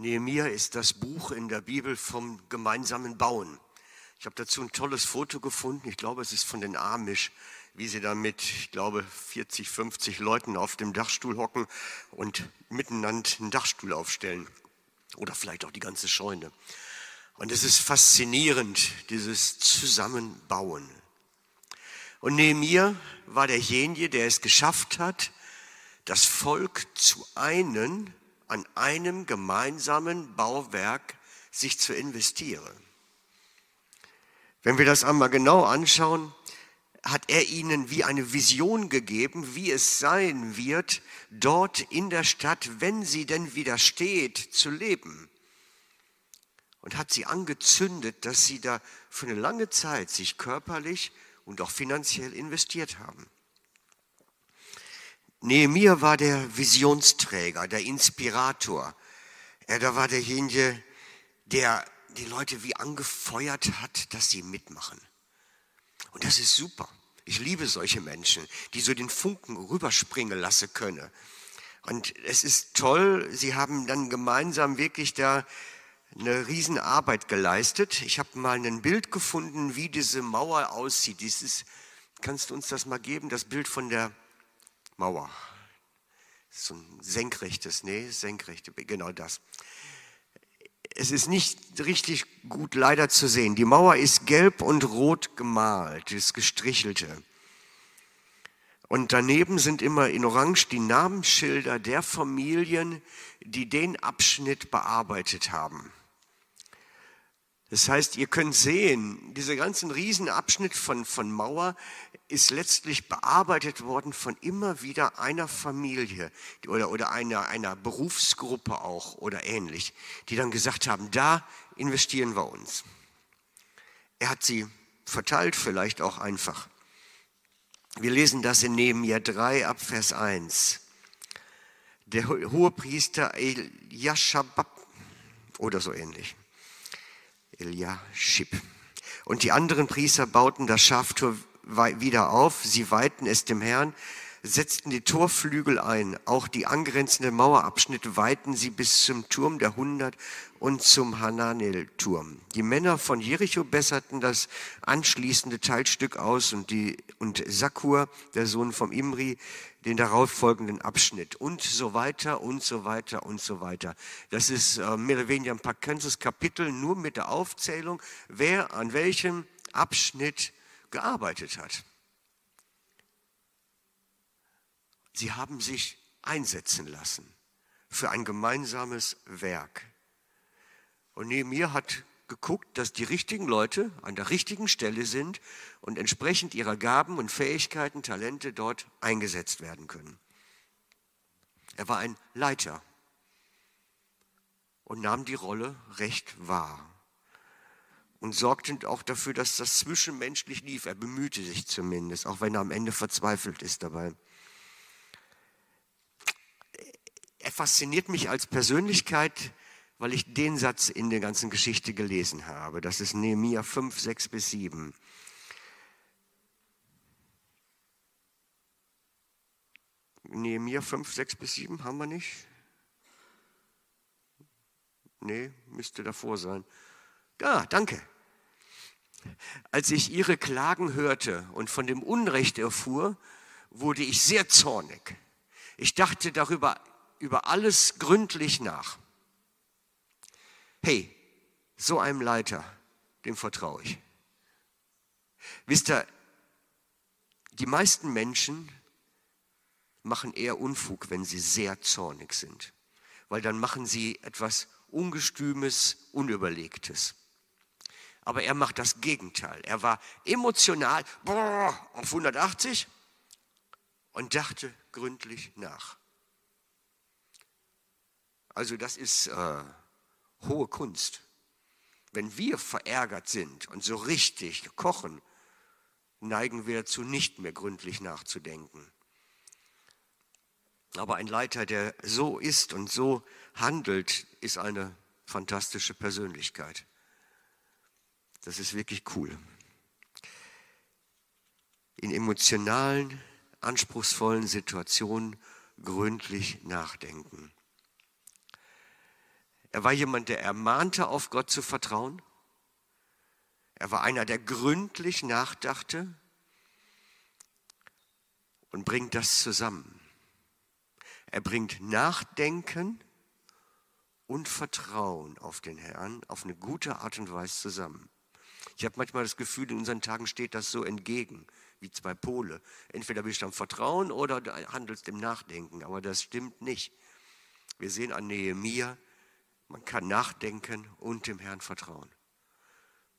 Nehemiah ist das Buch in der Bibel vom gemeinsamen Bauen. Ich habe dazu ein tolles Foto gefunden. Ich glaube, es ist von den Amish, wie sie da mit, ich glaube, 40, 50 Leuten auf dem Dachstuhl hocken und miteinander einen Dachstuhl aufstellen. Oder vielleicht auch die ganze Scheune. Und es ist faszinierend, dieses Zusammenbauen. Und Nehemiah war derjenige, der es geschafft hat, das Volk zu einen, an einem gemeinsamen Bauwerk sich zu investieren. Wenn wir das einmal genau anschauen, hat er ihnen wie eine Vision gegeben, wie es sein wird, dort in der Stadt, wenn sie denn wieder steht, zu leben. Und hat sie angezündet, dass sie da für eine lange Zeit sich körperlich und auch finanziell investiert haben. Nehemiah war der Visionsträger, der Inspirator. Er da war derjenige, der die Leute wie angefeuert hat, dass sie mitmachen. Und das ist super. Ich liebe solche Menschen, die so den Funken rüberspringen lassen können. Und es ist toll, sie haben dann gemeinsam wirklich da eine Riesenarbeit geleistet. Ich habe mal ein Bild gefunden, wie diese Mauer aussieht. Dieses, kannst du uns das mal geben, das Bild von der Mauer. So ein senkrechtes, nee, senkrechte, genau das. Es ist nicht richtig gut leider zu sehen. Die Mauer ist gelb und rot gemalt, das gestrichelte. Und daneben sind immer in Orange die Namensschilder der Familien, die den Abschnitt bearbeitet haben. Das heißt, ihr könnt sehen, dieser ganzen Riesenabschnitt von, von Mauer ist letztlich bearbeitet worden von immer wieder einer Familie oder, oder einer, einer Berufsgruppe auch oder ähnlich, die dann gesagt haben, da investieren wir uns. Er hat sie verteilt, vielleicht auch einfach. Wir lesen das in Nehemiah 3 ab Vers 1. Der Hohepriester Eliashab oder so ähnlich Eliashib. Und die anderen Priester bauten das Schaftor wieder auf, sie weihten es dem Herrn, setzten die Torflügel ein, auch die angrenzende Mauerabschnitte weihten sie bis zum Turm der Hundert und zum Hananel-Turm. Die Männer von Jericho besserten das anschließende Teilstück aus und, die, und Sakur, der Sohn vom Imri, den darauffolgenden Abschnitt und so weiter und so weiter und so weiter. Das ist äh, mehr oder weniger ein paar ganzes Kapitel nur mit der Aufzählung, wer an welchem Abschnitt gearbeitet hat. Sie haben sich einsetzen lassen für ein gemeinsames Werk. Und neben mir hat geguckt, dass die richtigen Leute an der richtigen Stelle sind und entsprechend ihrer Gaben und Fähigkeiten, Talente dort eingesetzt werden können. Er war ein Leiter und nahm die Rolle recht wahr und sorgte auch dafür, dass das zwischenmenschlich lief. Er bemühte sich zumindest, auch wenn er am Ende verzweifelt ist dabei. Er fasziniert mich als Persönlichkeit, weil ich den Satz in der ganzen Geschichte gelesen habe. Das ist Nehemiah 5, 6 bis 7. Nehemiah 5, 6 bis 7 haben wir nicht? Nee, müsste davor sein. Ja, danke. Als ich ihre Klagen hörte und von dem Unrecht erfuhr, wurde ich sehr zornig. Ich dachte darüber über alles gründlich nach hey, so einem Leiter, dem vertraue ich. Wisst ihr, die meisten Menschen machen eher Unfug, wenn sie sehr zornig sind, weil dann machen sie etwas Ungestümes, Unüberlegtes. Aber er macht das Gegenteil. Er war emotional boah, auf 180 und dachte gründlich nach. Also das ist äh, hohe Kunst. Wenn wir verärgert sind und so richtig kochen, neigen wir dazu, nicht mehr gründlich nachzudenken. Aber ein Leiter, der so ist und so handelt, ist eine fantastische Persönlichkeit. Das ist wirklich cool. In emotionalen, anspruchsvollen Situationen gründlich nachdenken. Er war jemand, der ermahnte, auf Gott zu vertrauen. Er war einer, der gründlich nachdachte und bringt das zusammen. Er bringt Nachdenken und Vertrauen auf den Herrn auf eine gute Art und Weise zusammen. Ich habe manchmal das Gefühl, in unseren Tagen steht das so entgegen, wie zwei Pole. Entweder bist du am Vertrauen oder du handelst im Nachdenken, aber das stimmt nicht. Wir sehen an Nehemiah, man kann nachdenken und dem Herrn vertrauen.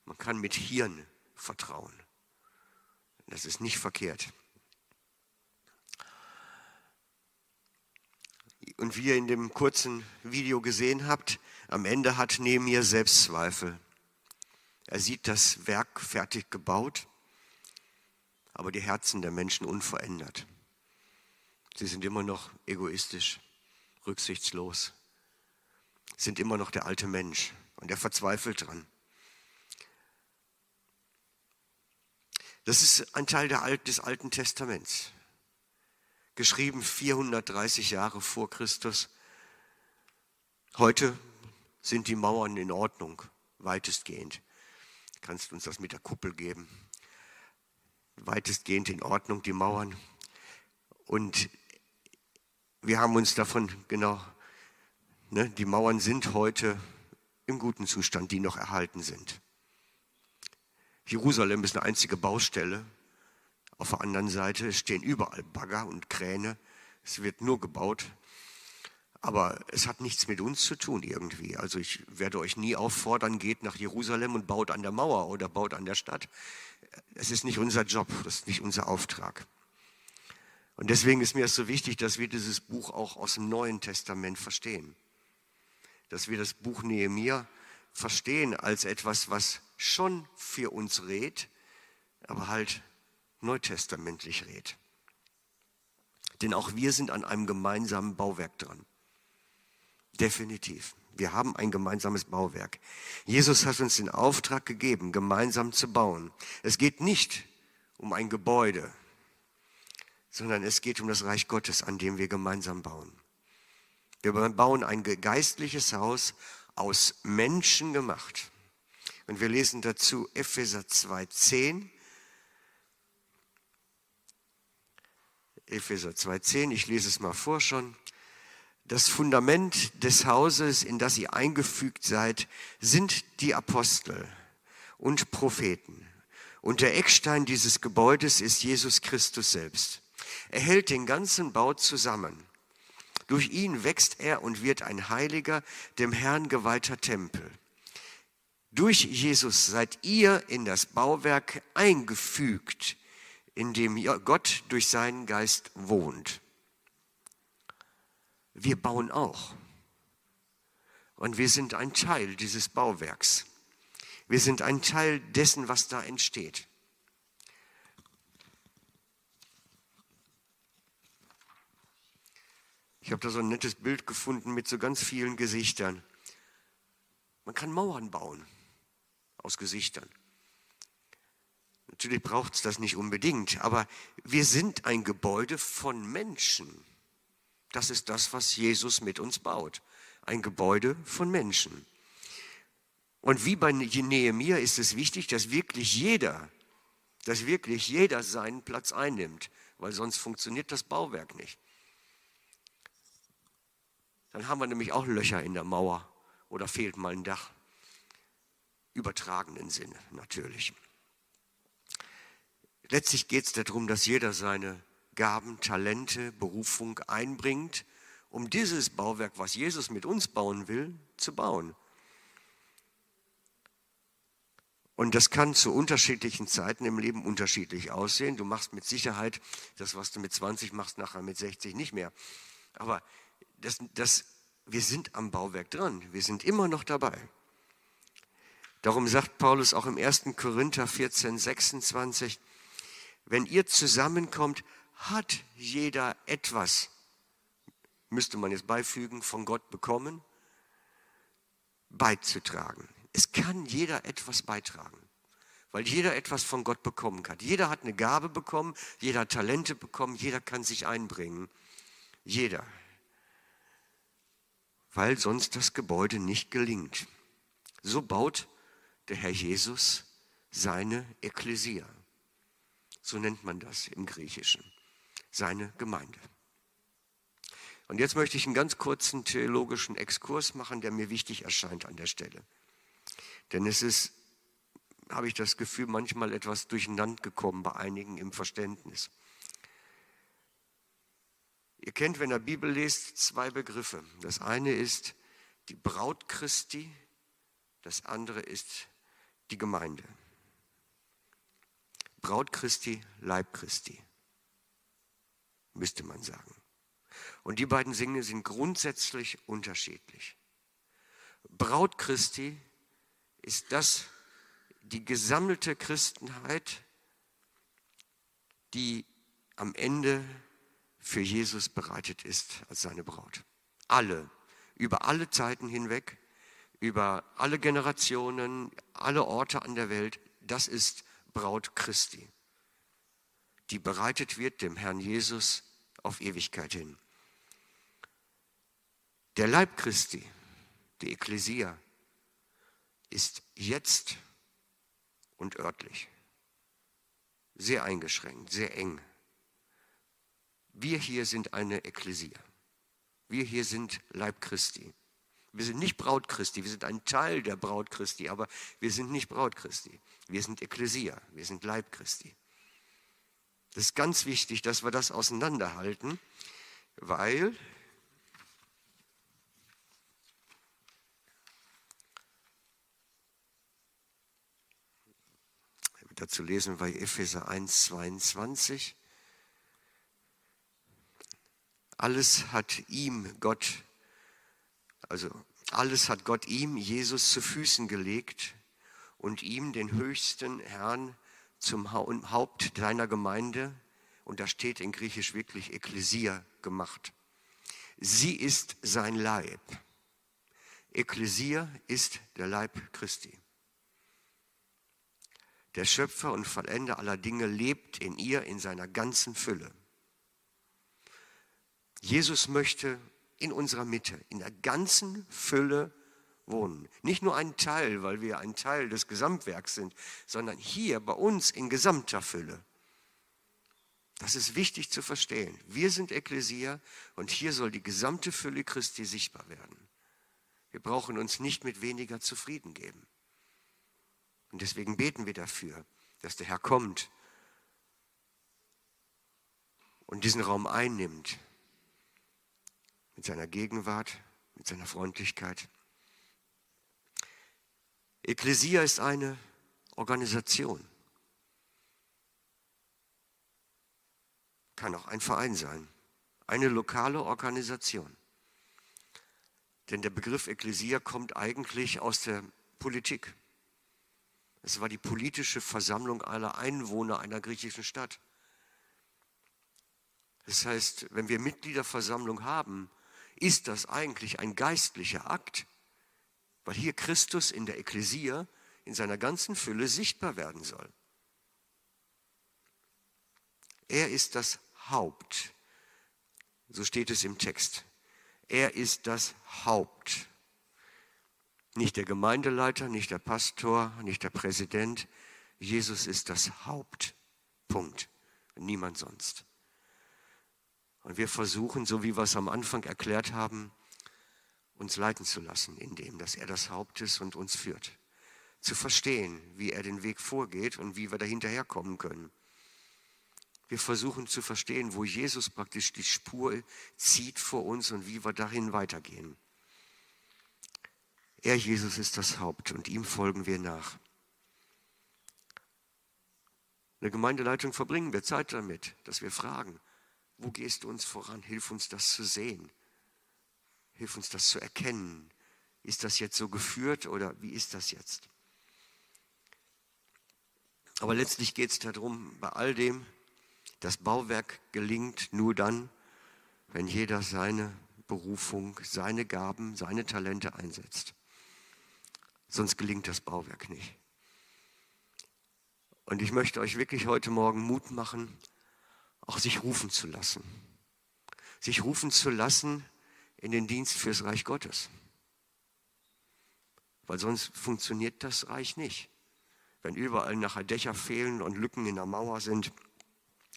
Man kann mit Hirn vertrauen. Das ist nicht verkehrt. Und wie ihr in dem kurzen Video gesehen habt, am Ende hat Nehemiah Selbstzweifel. Er sieht das Werk fertig gebaut, aber die Herzen der Menschen unverändert. Sie sind immer noch egoistisch, rücksichtslos, sind immer noch der alte Mensch und er verzweifelt dran. Das ist ein Teil des Alten Testaments geschrieben 430 Jahre vor Christus. Heute sind die Mauern in Ordnung, weitestgehend. Kannst du uns das mit der Kuppel geben? Weitestgehend in Ordnung, die Mauern. Und wir haben uns davon, genau, ne, die Mauern sind heute im guten Zustand, die noch erhalten sind. Jerusalem ist eine einzige Baustelle, auf der anderen Seite stehen überall Bagger und Kräne. Es wird nur gebaut. Aber es hat nichts mit uns zu tun irgendwie. Also ich werde euch nie auffordern, geht nach Jerusalem und baut an der Mauer oder baut an der Stadt. Es ist nicht unser Job, das ist nicht unser Auftrag. Und deswegen ist mir es so wichtig, dass wir dieses Buch auch aus dem Neuen Testament verstehen. Dass wir das Buch Nehemiah verstehen als etwas, was schon für uns redet, aber halt neutestamentlich redet. Denn auch wir sind an einem gemeinsamen Bauwerk dran. Definitiv. Wir haben ein gemeinsames Bauwerk. Jesus hat uns den Auftrag gegeben, gemeinsam zu bauen. Es geht nicht um ein Gebäude, sondern es geht um das Reich Gottes, an dem wir gemeinsam bauen. Wir bauen ein geistliches Haus aus Menschen gemacht. Und wir lesen dazu Epheser 2,10 Epheser 2,10, ich lese es mal vor schon. Das Fundament des Hauses, in das ihr eingefügt seid, sind die Apostel und Propheten. Und der Eckstein dieses Gebäudes ist Jesus Christus selbst. Er hält den ganzen Bau zusammen. Durch ihn wächst er und wird ein heiliger, dem Herrn geweihter Tempel. Durch Jesus seid ihr in das Bauwerk eingefügt, in dem Gott durch seinen Geist wohnt. Wir bauen auch. Und wir sind ein Teil dieses Bauwerks. Wir sind ein Teil dessen, was da entsteht. Ich habe da so ein nettes Bild gefunden mit so ganz vielen Gesichtern. Man kann Mauern bauen aus Gesichtern. Natürlich braucht es das nicht unbedingt, aber wir sind ein Gebäude von Menschen. Das ist das, was Jesus mit uns baut. Ein Gebäude von Menschen. Und wie bei Nehemiah ist es wichtig, dass wirklich jeder, dass wirklich jeder seinen Platz einnimmt, weil sonst funktioniert das Bauwerk nicht. Dann haben wir nämlich auch Löcher in der Mauer oder fehlt mal ein Dach. Übertragenen Sinne natürlich. Letztlich geht es darum, dass jeder seine Gaben, Talente, Berufung einbringt, um dieses Bauwerk, was Jesus mit uns bauen will, zu bauen. Und das kann zu unterschiedlichen Zeiten im Leben unterschiedlich aussehen. Du machst mit Sicherheit das, was du mit 20 machst, nachher mit 60 nicht mehr. Aber das, das, wir sind am Bauwerk dran. Wir sind immer noch dabei. Darum sagt Paulus auch im 1. Korinther 14, 26, wenn ihr zusammenkommt, hat jeder etwas, müsste man jetzt beifügen, von Gott bekommen, beizutragen. Es kann jeder etwas beitragen, weil jeder etwas von Gott bekommen kann. Jeder hat eine Gabe bekommen, jeder hat Talente bekommen, jeder kann sich einbringen. Jeder. Weil sonst das Gebäude nicht gelingt. So baut der Herr Jesus seine Ekklesia. So nennt man das im Griechischen. Seine Gemeinde. Und jetzt möchte ich einen ganz kurzen theologischen Exkurs machen, der mir wichtig erscheint an der Stelle. Denn es ist, habe ich das Gefühl, manchmal etwas durcheinander gekommen bei einigen im Verständnis. Ihr kennt, wenn ihr Bibel lest, zwei Begriffe. Das eine ist die Braut Christi, das andere ist die Gemeinde. Braut Christi, Leib Christi, müsste man sagen. Und die beiden Dinge sind grundsätzlich unterschiedlich. Braut Christi ist das, die gesammelte Christenheit, die am Ende für Jesus bereitet ist als seine Braut. Alle, über alle Zeiten hinweg, über alle Generationen, alle Orte an der Welt, das ist Braut Christi, die bereitet wird dem Herrn Jesus auf Ewigkeit hin. Der Leib Christi, die Ekklesia, ist jetzt und örtlich sehr eingeschränkt, sehr eng. Wir hier sind eine Ekklesia. Wir hier sind Leib Christi. Wir sind nicht Braut Christi, wir sind ein Teil der Braut Christi, aber wir sind nicht Braut Christi. Wir sind Ekklesia, wir sind Leib Christi. Das ist ganz wichtig, dass wir das auseinanderhalten, weil dazu lesen bei Epheser 1, 22. Alles hat ihm Gott, also alles hat Gott ihm, Jesus, zu Füßen gelegt und ihm, den höchsten Herrn, zum Haupt deiner Gemeinde, und da steht in Griechisch wirklich Ekklesia gemacht. Sie ist sein Leib. Ekklesia ist der Leib Christi. Der Schöpfer und Vollender aller Dinge lebt in ihr in seiner ganzen Fülle. Jesus möchte in unserer Mitte, in der ganzen Fülle wohnen. Nicht nur ein Teil, weil wir ein Teil des Gesamtwerks sind, sondern hier bei uns in gesamter Fülle. Das ist wichtig zu verstehen. Wir sind Ekklesia und hier soll die gesamte Fülle Christi sichtbar werden. Wir brauchen uns nicht mit weniger zufrieden geben. Und deswegen beten wir dafür, dass der Herr kommt und diesen Raum einnimmt mit seiner Gegenwart, mit seiner Freundlichkeit. Ekklesia ist eine Organisation. Kann auch ein Verein sein. Eine lokale Organisation. Denn der Begriff Ekklesia kommt eigentlich aus der Politik. Es war die politische Versammlung aller Einwohner einer griechischen Stadt. Das heißt, wenn wir Mitgliederversammlung haben, ist das eigentlich ein geistlicher Akt, weil hier Christus in der Ekklesia in seiner ganzen Fülle sichtbar werden soll. Er ist das Haupt. So steht es im Text. Er ist das Haupt. Nicht der Gemeindeleiter, nicht der Pastor, nicht der Präsident. Jesus ist das Haupt. Punkt. Niemand sonst. Und wir versuchen, so wie wir es am Anfang erklärt haben, uns leiten zu lassen, indem dass er das Haupt ist und uns führt. Zu verstehen, wie er den Weg vorgeht und wie wir dahinterher kommen können. Wir versuchen zu verstehen, wo Jesus praktisch die Spur zieht vor uns und wie wir dahin weitergehen. Er, Jesus, ist das Haupt und ihm folgen wir nach. In der Gemeindeleitung verbringen wir Zeit damit, dass wir fragen, wo gehst du uns voran? Hilf uns das zu sehen. Hilf uns das zu erkennen. Ist das jetzt so geführt oder wie ist das jetzt? Aber letztlich geht es darum, bei all dem, das Bauwerk gelingt nur dann, wenn jeder seine Berufung, seine Gaben, seine Talente einsetzt. Sonst gelingt das Bauwerk nicht. Und ich möchte euch wirklich heute Morgen Mut machen, auch sich rufen zu lassen. Sich rufen zu lassen in den Dienst fürs Reich Gottes. Weil sonst funktioniert das Reich nicht. Wenn überall nachher Dächer fehlen und Lücken in der Mauer sind,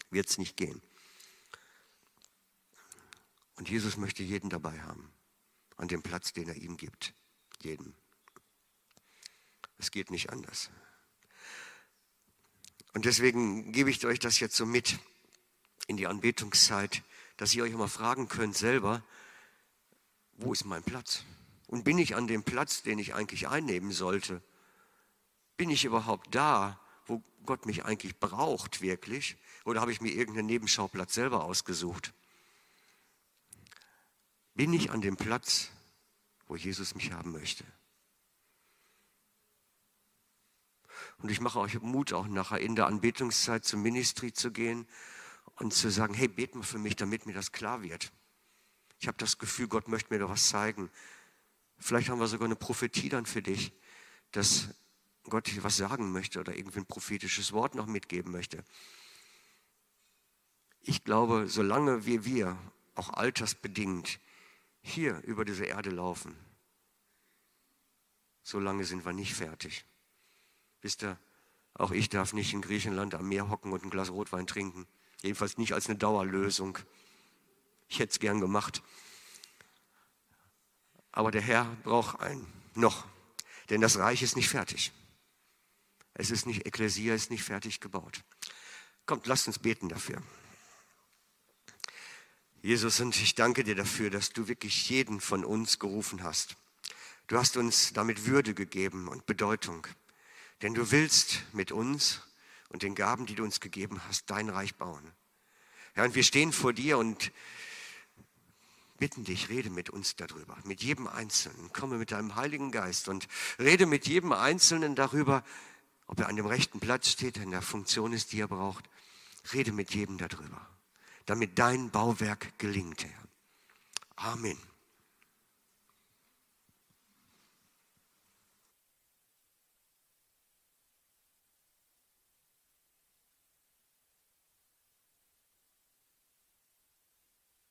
wird es nicht gehen. Und Jesus möchte jeden dabei haben, an dem Platz, den er ihm gibt. Jeden. Es geht nicht anders. Und deswegen gebe ich euch das jetzt so mit in die Anbetungszeit, dass ihr euch immer fragen könnt selber, wo ist mein Platz? Und bin ich an dem Platz, den ich eigentlich einnehmen sollte? Bin ich überhaupt da, wo Gott mich eigentlich braucht wirklich? Oder habe ich mir irgendeinen Nebenschauplatz selber ausgesucht? Bin ich an dem Platz, wo Jesus mich haben möchte? Und ich mache euch Mut, auch nachher in der Anbetungszeit zum Ministry zu gehen und zu sagen, hey, bet mal für mich, damit mir das klar wird. Ich habe das Gefühl, Gott möchte mir da was zeigen. Vielleicht haben wir sogar eine Prophetie dann für dich, dass Gott dir was sagen möchte oder irgendwie ein prophetisches Wort noch mitgeben möchte. Ich glaube, solange wir, wir auch altersbedingt hier über diese Erde laufen, solange sind wir nicht fertig. Wisst ihr, auch ich darf nicht in Griechenland am Meer hocken und ein Glas Rotwein trinken. Jedenfalls nicht als eine Dauerlösung. Ich hätte es gern gemacht. Aber der Herr braucht einen noch, denn das Reich ist nicht fertig. Es ist nicht, Ekklesia ist nicht fertig gebaut. Kommt, lasst uns beten dafür. Jesus, und ich danke dir dafür, dass du wirklich jeden von uns gerufen hast. Du hast uns damit Würde gegeben und Bedeutung. Denn du willst mit uns und den Gaben, die du uns gegeben hast, dein Reich bauen. Ja, und wir stehen vor dir und bitten dich, rede mit uns darüber, mit jedem Einzelnen. Komme mit deinem Heiligen Geist und rede mit jedem Einzelnen darüber, ob er an dem rechten Platz steht, in der Funktion ist, die er braucht. Rede mit jedem darüber, damit dein Bauwerk gelingt, Herr. Amen.